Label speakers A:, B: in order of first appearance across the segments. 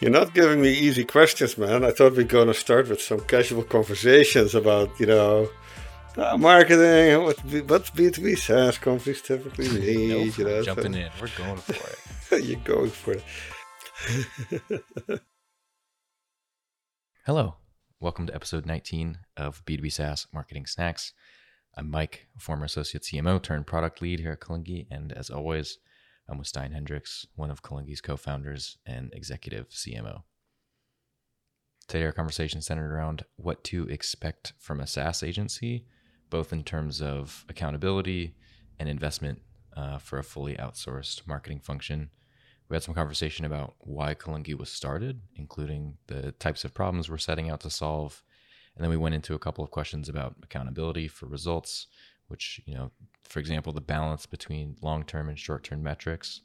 A: You're not giving me easy questions, man. I thought we are going to start with some casual conversations about, you know, uh, marketing, what what's B2B SaaS companies typically need.
B: no,
A: you know,
B: jumping so. in. We're going for
A: it. You're going for
B: it. Hello. Welcome to episode 19 of B2B SaaS Marketing Snacks. I'm Mike, former associate CMO turned product lead here at Kalungi, and as always, I'm with Stijn Hendrikse, one of Kalungi's co founders and executive CMO. Today, our conversation centered around what to expect from a SaaS agency, both in terms of accountability and investment uh, for a fully outsourced marketing function. We had some conversation about why Kalungi was started, including the types of problems we're setting out to solve. And then we went into a couple of questions about accountability for results, which, you know, for example, the balance between long term and short term metrics,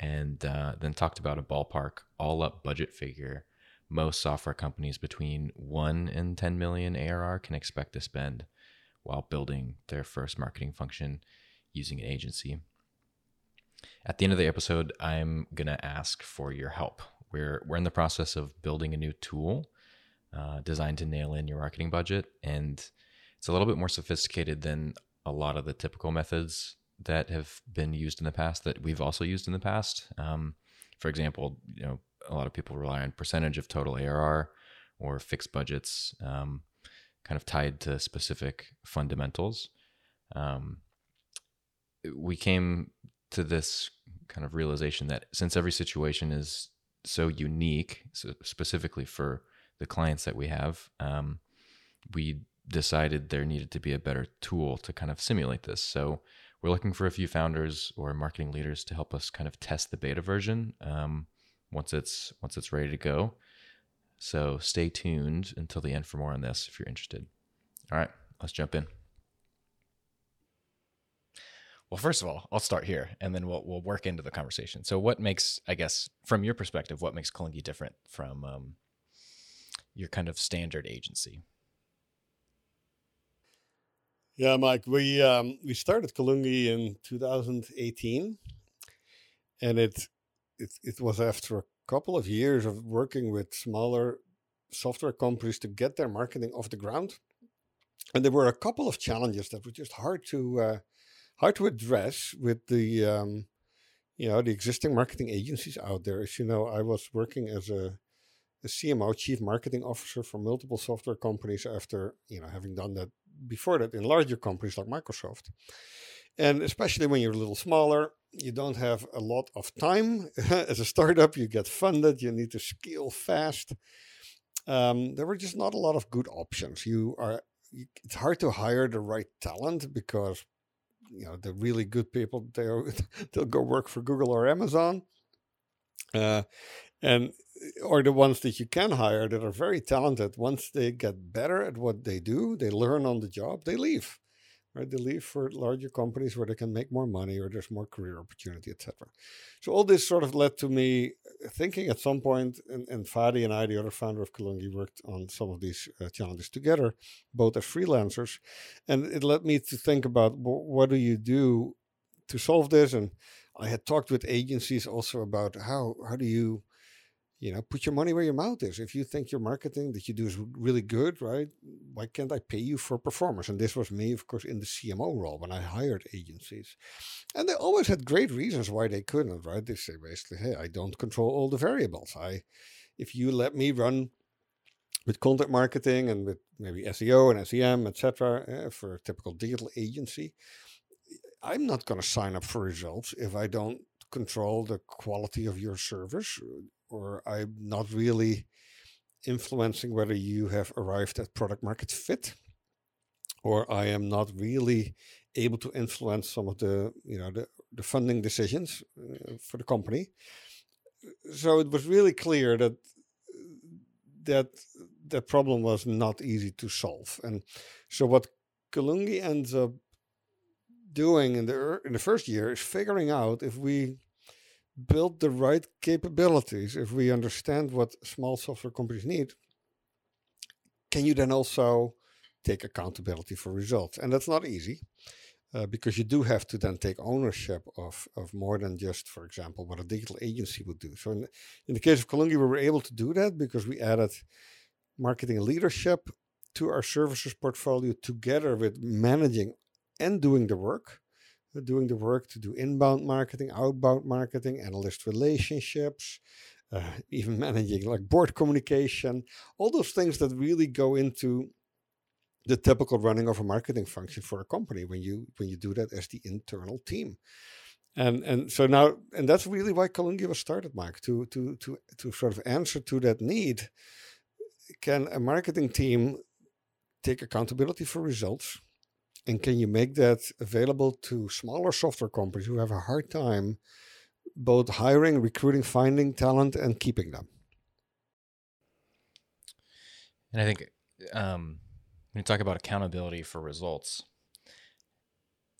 B: and uh, then talked about a ballpark all up budget figure most software companies between 1 and 10 million ARR can expect to spend while building their first marketing function using an agency. At the end of the episode, I'm to ask for your help. We're, we're in the process of building a new tool uh, designed to nail in your marketing budget. And it's a little bit more sophisticated than a lot of the typical methods that have been used in the past that we've also used in the past. Um, for example, you know, a lot of people rely on percentage of total ARR or fixed budgets, um, kind of tied to specific fundamentals. Um, we came to this kind of realization that since every situation is so unique, so specifically for the clients that we have, um, we decided there needed to be a better tool to kind of simulate this. So we're looking for a few founders or marketing leaders to help us kind of test the beta version um, once it's once it's ready to go. So stay tuned until the end for more on this if you're interested. All right, let's jump in. Well, first of all, I'll start here, and then we'll we'll work into the conversation. So, what makes, I guess, from your perspective, what makes Kalungi different from um, your kind of standard agency?
A: Yeah, Mike, we um, we started Kalungi in 2018, and it, it it was after a couple of years of working with smaller software companies to get their marketing off the ground, and there were a couple of challenges that were just hard to uh, hard to address with the um, you know the existing marketing agencies out there. As you know, I was working as a a CMO, Chief Marketing Officer for multiple software companies after, you know, having done that before that in larger companies like Microsoft. And especially when you're a little smaller, you don't have a lot of time. As a startup, you get funded, you need to scale fast. Um, there were just not a lot of good options. You are it's hard to hire the right talent because you know the really good people they they'll go work for Google or Amazon. Uh, and or the ones that you can hire that are very talented. Once they get better at what they do they learn on the job they leave right? They leave for larger companies where they can make more money or there's more career opportunity etc so all this sort of led to me thinking at some point and, and fadi and i the other founder of kalungi worked on some of these uh, challenges together both as freelancers. And it led me to think about well, what do you do to solve this? And i had talked with agencies also about how how do you you know put your money where your mouth is. If you think your marketing that you do is really good right why can't i pay you for performance? And this was me of course in the cmo role when i hired agencies. And they always had great reasons why they couldn't right? They say basically hey i don't control all the variables. I if you let me run with content marketing and with maybe seo and sem etc uh, for a typical digital agency i'm not going to sign up for results if i don't control the quality of your service or I'm not really influencing whether you have arrived at product market fit, or I am not really able to influence some of the you know the, the funding decisions uh, for the company. So it was really clear that that that problem was not easy to solve, and so what Kalungi ends up doing in the in the first year is figuring out if we build the right capabilities, if we understand what small software companies need, can you then also take accountability for results? And that's not easy. uh, because you do have to then take ownership of, of more than just, for example, what a digital agency would do. So in, in the case of Kalungi, we were able to do that because we added marketing leadership to our services portfolio together with managing and doing the work, doing the work to do inbound marketing, outbound marketing, analyst relationships, uh, even managing like board communication, all those things that really go into the typical running of a marketing function for a company when you when you do that as the internal team. And and so now and that's really why Kalungi was started Mike to to to to sort of answer to that need can a marketing team take accountability for results and can you make that available to smaller software companies who have a hard time both hiring recruiting finding talent and keeping them?
B: And i think um when you talk about accountability for results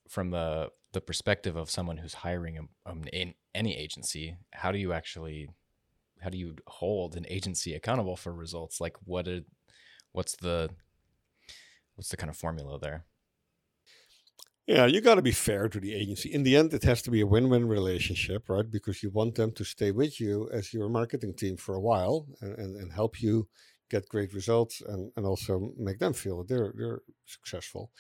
B: from the the perspective of someone who's hiring a, um, in any agency how do you actually how do you hold an agency accountable for results? Like what did what's the what's the kind of formula there
A: yeah you got to be fair to the agency in the end it has to be a win-win relationship right because you want them to stay with you as your marketing team for a while and, and, and help you get great results and, and also make them feel that they're they're successful.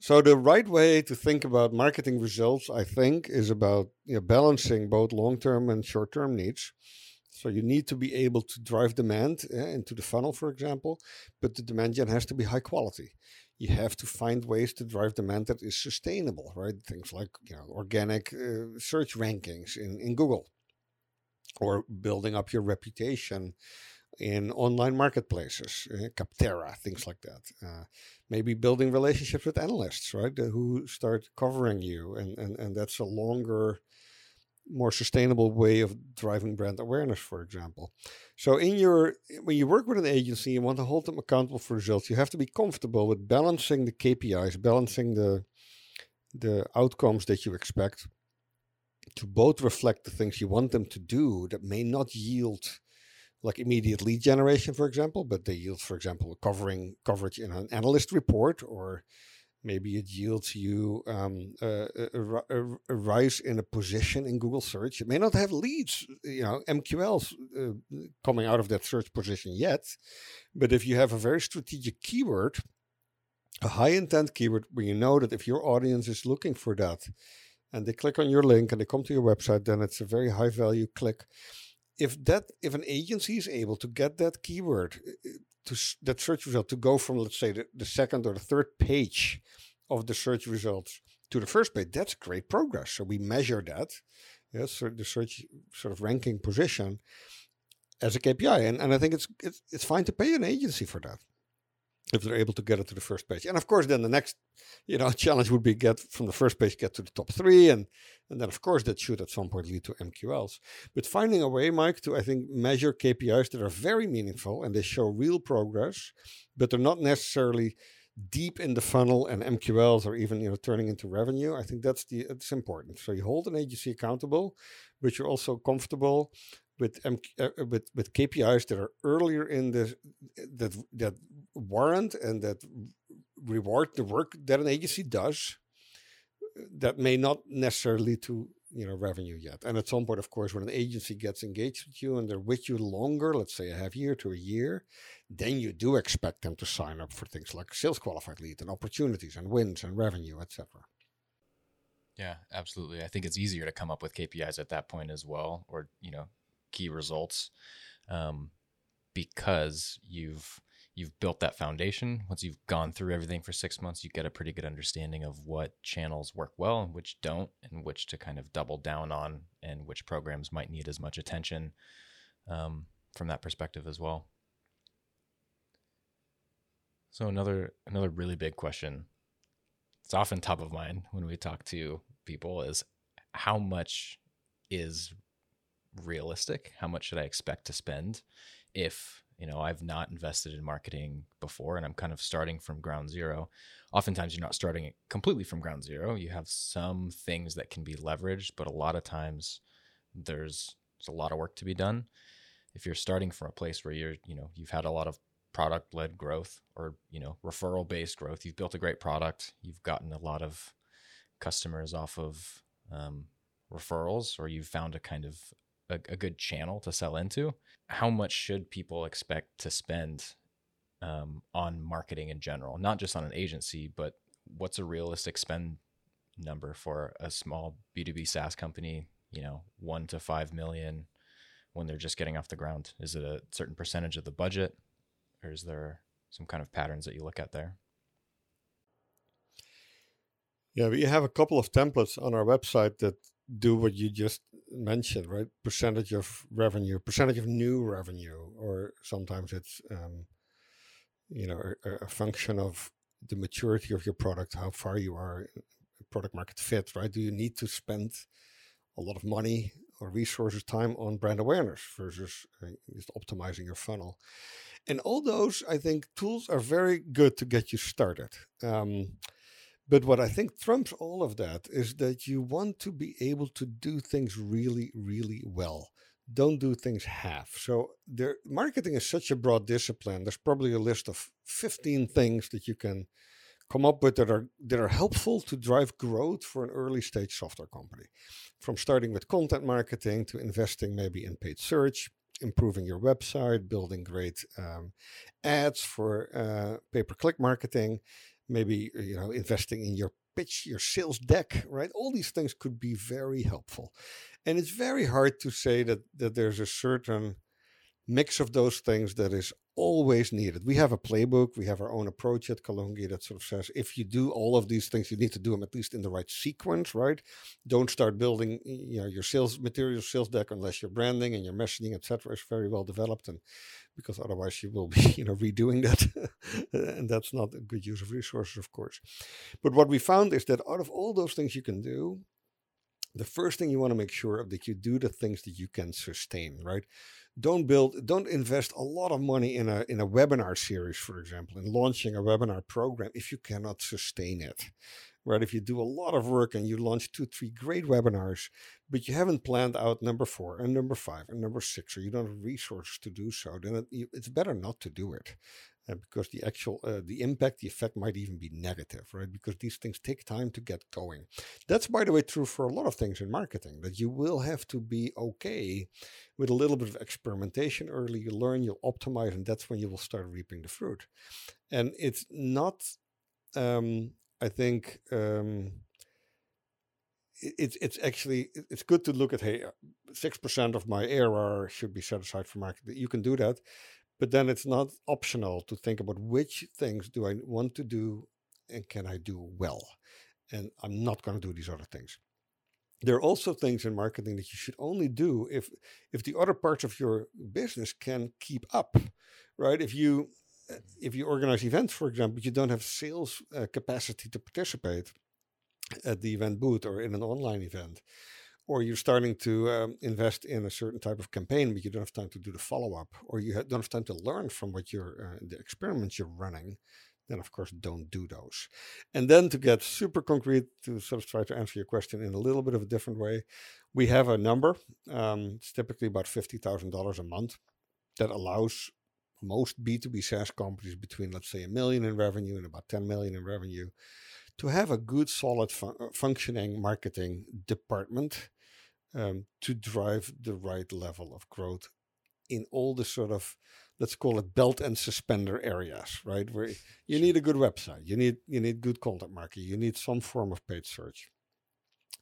A: So the right way to think about marketing results, I think, is about you know, balancing both long-term and short-term needs. So you need to be able to drive demand eh, into the funnel, for example, but the demand gen has to be high quality. You have to find ways to drive demand that is sustainable, right? Things like you know organic uh, search rankings in, in Google, or building up your reputation in online marketplaces, uh, Capterra, things like that. Uh, maybe building relationships with analysts, right, uh, who start covering you, and, and and that's a longer, more sustainable way of driving brand awareness, for example. So, in your when you work with an agency, you want to hold them accountable for results. You have to be comfortable with balancing the KPIs, balancing the the outcomes that you expect to both reflect the things you want them to do that may not yield like immediate lead generation, for example, but they yield, for example, covering coverage in an analyst report, or maybe it yields you um, a, a, a, rise in a position in Google search. It may not have leads, you know, MQLs uh, coming out of that search position yet, but if you have a very strategic keyword, a high intent keyword, where you know that if your audience is looking for that, and they click on your link and they come to your website, then it's a very high value click if that if an agency is able to get that keyword uh, uh, to that search result to go from let's say the, the second or the third page of the search results to the first page that's great progress. So we measure that yes so the search sort of ranking position as a kpi and, and i think it's, it's it's fine to pay an agency for that if they're able to get it to the first page. And of course, then the next, you know, challenge would be get from the first page, get to the top three. And, and then of course that should at some point lead to MQLs. But finding a way, Mike, to I think measure KPIs that are very meaningful and they show real progress, but they're not necessarily deep in the funnel and MQLs or even, you know, turning into revenue. I think that's the, it's important. So you hold an agency accountable, but you're also comfortable with uh, with with KPIs that are earlier in the that that warrant and that reward the work that an agency does that may not necessarily lead to you know revenue yet. And at some point of course when an agency gets engaged with you and they're with you longer let's say a half year to a year then you do expect them to sign up for things like sales qualified lead and opportunities and wins and revenue etc
B: yeah absolutely. I think it's easier to come up with kpis at that point as well or you know key results um, because you've you've built that foundation. Once you've gone through everything for six months, you get a pretty good understanding of what channels work well and which don't, and which to kind of double down on, and which programs might need as much attention um, from that perspective as well. So another another really big question. It's often top of mind when we talk to people is how much is realistic? How much should I expect to spend if you know I've not invested in marketing before and I'm kind of starting from ground zero? Oftentimes you're not starting it completely from ground zero. You have some things that can be leveraged, but a lot of times there's, there's a lot of work to be done. If you're starting from a place where you're, you know, you've had a lot of product led growth or, you know, referral based growth, you've built a great product, you've gotten a lot of customers off of um, referrals, or you've found a kind of a, a, good channel to sell into. How much should people expect to spend um, on marketing in general, not just on an agency, but what's a realistic spend number for a small B2B SaaS company, you know, one to five million when they're just getting off the ground? Is it a certain percentage of the budget or is there some kind of patterns that you look at there?
A: Yeah, we have a couple of templates on our website that do what you just mentioned, right? Percentage of revenue, percentage of new revenue, or sometimes it's, um, you know, a, a function of the maturity of your product, how far you are product market fit, right? Do you need to spend a lot of money or resources, time on brand awareness versus uh, just optimizing your funnel? And all those, I think, tools are very good to get you started. Um, but what I think trumps all of that is that you want to be able to do things really, really well. Don't do things half. So there, marketing is such a broad discipline. There's probably a list of 15 things that you can come up with that are that are helpful to drive growth for an early stage software company. From starting with content marketing to investing maybe in paid search, improving your website, building great um, ads for uh, pay-per-click marketing, maybe uh, you know investing in your pitch, your sales deck, right? All these things could be very helpful, and it's very hard to say that that there's a certain mix of those things that is always needed. We have a playbook, we have our own approach at Kalungi that sort of says if you do all of these things, you need to do them at least in the right sequence, right? Don't start building you know your sales material, sales deck unless your branding and your messaging, etc., is very well developed, and because otherwise you will be you know redoing that, and that's not a good use of resources, of course. But what we found is that out of all those things you can do, the first thing you want to make sure of that you do the things that you can sustain, right? don't build don't invest a lot of money in a in a webinar series for example in launching a webinar program if you cannot sustain it right? If you do a lot of work and you launch two three great webinars but you haven't planned out number four and number five and number six or you don't have resources to do so then it, it's better not to do it uh, because the actual uh, the impact the effect might even be negative right? Because these things take time to get going. That's by the way true for a lot of things in marketing that you will have to be okay with a little bit of experimentation early you learn you'll optimize and that's when you will start reaping the fruit. And it's not um, i think um, it's it's actually it's good to look at hey uh, six percent of my ARR should be set aside for marketing. You can do that, but then it's not optional to think about which things do I want to do and can I do well. And I'm not going to do these other things. There are also things in marketing that you should only do if if the other parts of your business can keep up, right? If you if you organize events, for example, but you don't have sales uh, capacity to participate at the event booth or in an online event, or you're starting to um, invest in a certain type of campaign, but you don't have time to do the follow up, or you don't have time to learn from what you're uh, the experiments you're running, then of course don't do those. And then to get super concrete, to sort of try to answer your question in a little bit of a different way, we have a number. Um, it's typically about fifty thousand dollars a month that allows most B2B SaaS companies between, let's say, a million in revenue and about 10 million in revenue to have a good, solid, fun- uh, functioning marketing department um, to drive the right level of growth in all the sort of let's call it belt and suspender areas, right? Where you need a good website, you need you need good content marketing, you need some form of paid search.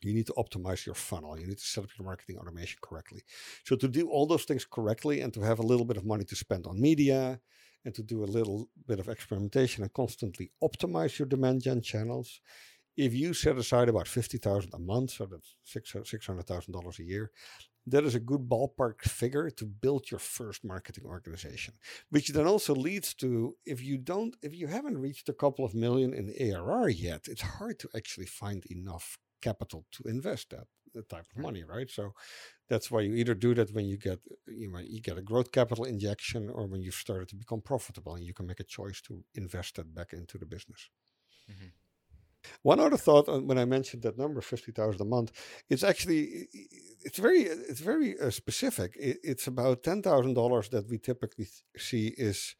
A: You need to optimize your funnel. You need to set up your marketing automation correctly. So to do all those things correctly and to have a little bit of money to spend on media and to do a little bit of experimentation and constantly optimize your demand gen channels, if you set aside about 50,000 a month, so that's $600,000 a year, that is a good ballpark figure to build your first marketing organization. Which then also leads to if you don't, if you haven't reached a couple of million in ARR yet, it's hard to actually find enough capital to invest that, that type of money, right? So that's why you either do that when you get you know you get a growth capital injection or when you've started to become profitable and you can make a choice to invest that back into the business. Mm-hmm. One other thought uh, when I mentioned that number, fifty thousand a month, it's actually it's very it's very uh, specific. It, it's about ten thousand dollars that we typically see is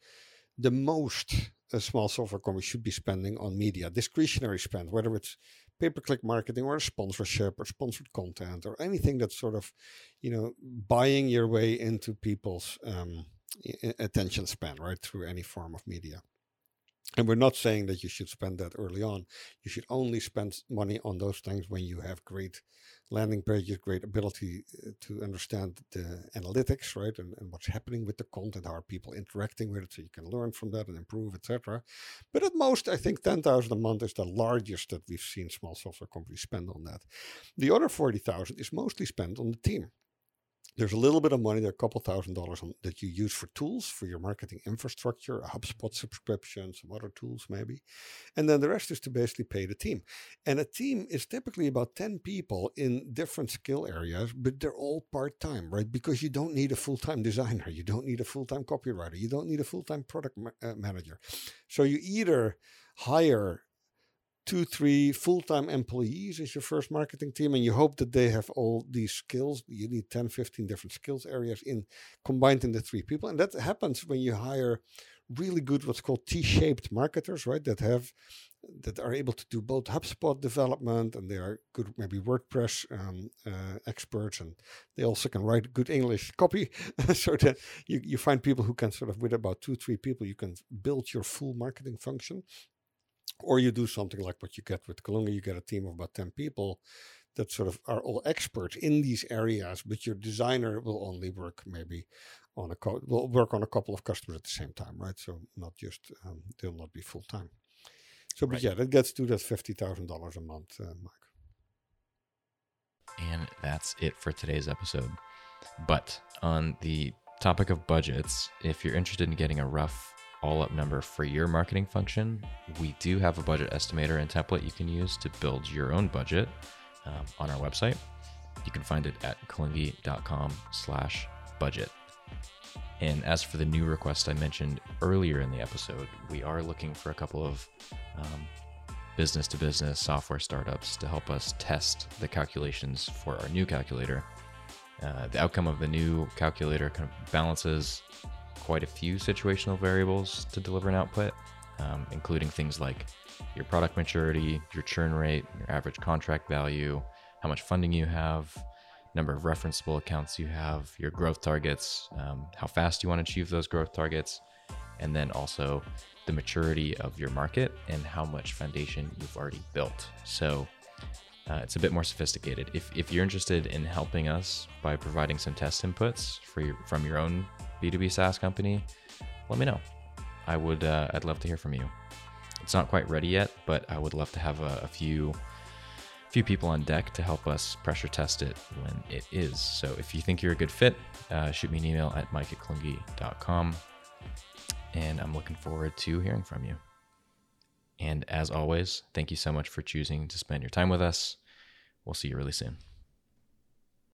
A: the most a small software company should be spending on media, discretionary spend, whether it's pay-per-click marketing or sponsorship or sponsored content or anything that's sort of, you know, buying your way into people's um, attention span, right, through any form of media. And we're not saying that you should spend that early on. You should only spend money on those things when you have great landing pages, great ability uh, to understand the analytics, right, and, and what's happening with the content, how are people interacting with it, so you can learn from that and improve, etc. But at most, I think ten thousand a month is the largest that we've seen small software companies spend on that. The other forty thousand is mostly spent on the team there's a little bit of money, there a couple thousand dollars on, that you use for tools for your marketing infrastructure, a HubSpot subscription, some other tools maybe. And then the rest is to basically pay the team. And a team is typically about 10 people in different skill areas, but they're all part time, right? Because you don't need a full time designer, you don't need a full time copywriter, you don't need a full time product ma- uh, manager. So you either hire two, three full time employees as your first marketing team, and you hope that they have all these skills. You need 10, 15 different skills areas in combined in the three people. And that happens when you hire really good what's called T-shaped marketers, right? That have that are able to do both HubSpot development and they are good maybe WordPress um, uh, experts and they also can write good English copy. so that you, you find people who can sort of with about two, three people, you can build your full marketing function or you do something like what you get with Kalungi, you get a team of about 10 people that sort of are all experts in these areas, but your designer will only work maybe on a co- will work on a couple of customers at the same time, right? So not just um, they'll not be full time. So, right. but yeah, that gets to that fifty thousand dollars a month, uh, Mike.
B: And that's it for today's episode. But on the topic of budgets, if you're interested in getting a rough all up number for your marketing function, we do have a budget estimator and template you can use to build your own budget um, on our website. You can find it at kalungi.com slash budget. And as for the new request I mentioned earlier in the episode, we are looking for a couple of business to business software startups to help us test the calculations for our new calculator. Uh, the outcome of the new calculator kind of balances quite a few situational variables to deliver an output, um, including things like your product maturity, your churn rate, your average contract value, how much funding you have, number of referenceable accounts you have, your growth targets, um, how fast you want to achieve those growth targets, and then also the maturity of your market and how much foundation you've already built. So uh, it's a bit more sophisticated. If, if you're interested in helping us by providing some test inputs for your, from your own B2B SaaS company, let me know. I would, uh, I'd love to hear from you. It's not quite ready yet, but I would love to have a, a few, few people on deck to help us pressure test it when it is. So if you think you're a good fit, uh, shoot me an email at mike at kalungi.com. And I'm looking forward to hearing from you. And as always, thank you so much for choosing to spend your time with us. We'll see you really soon.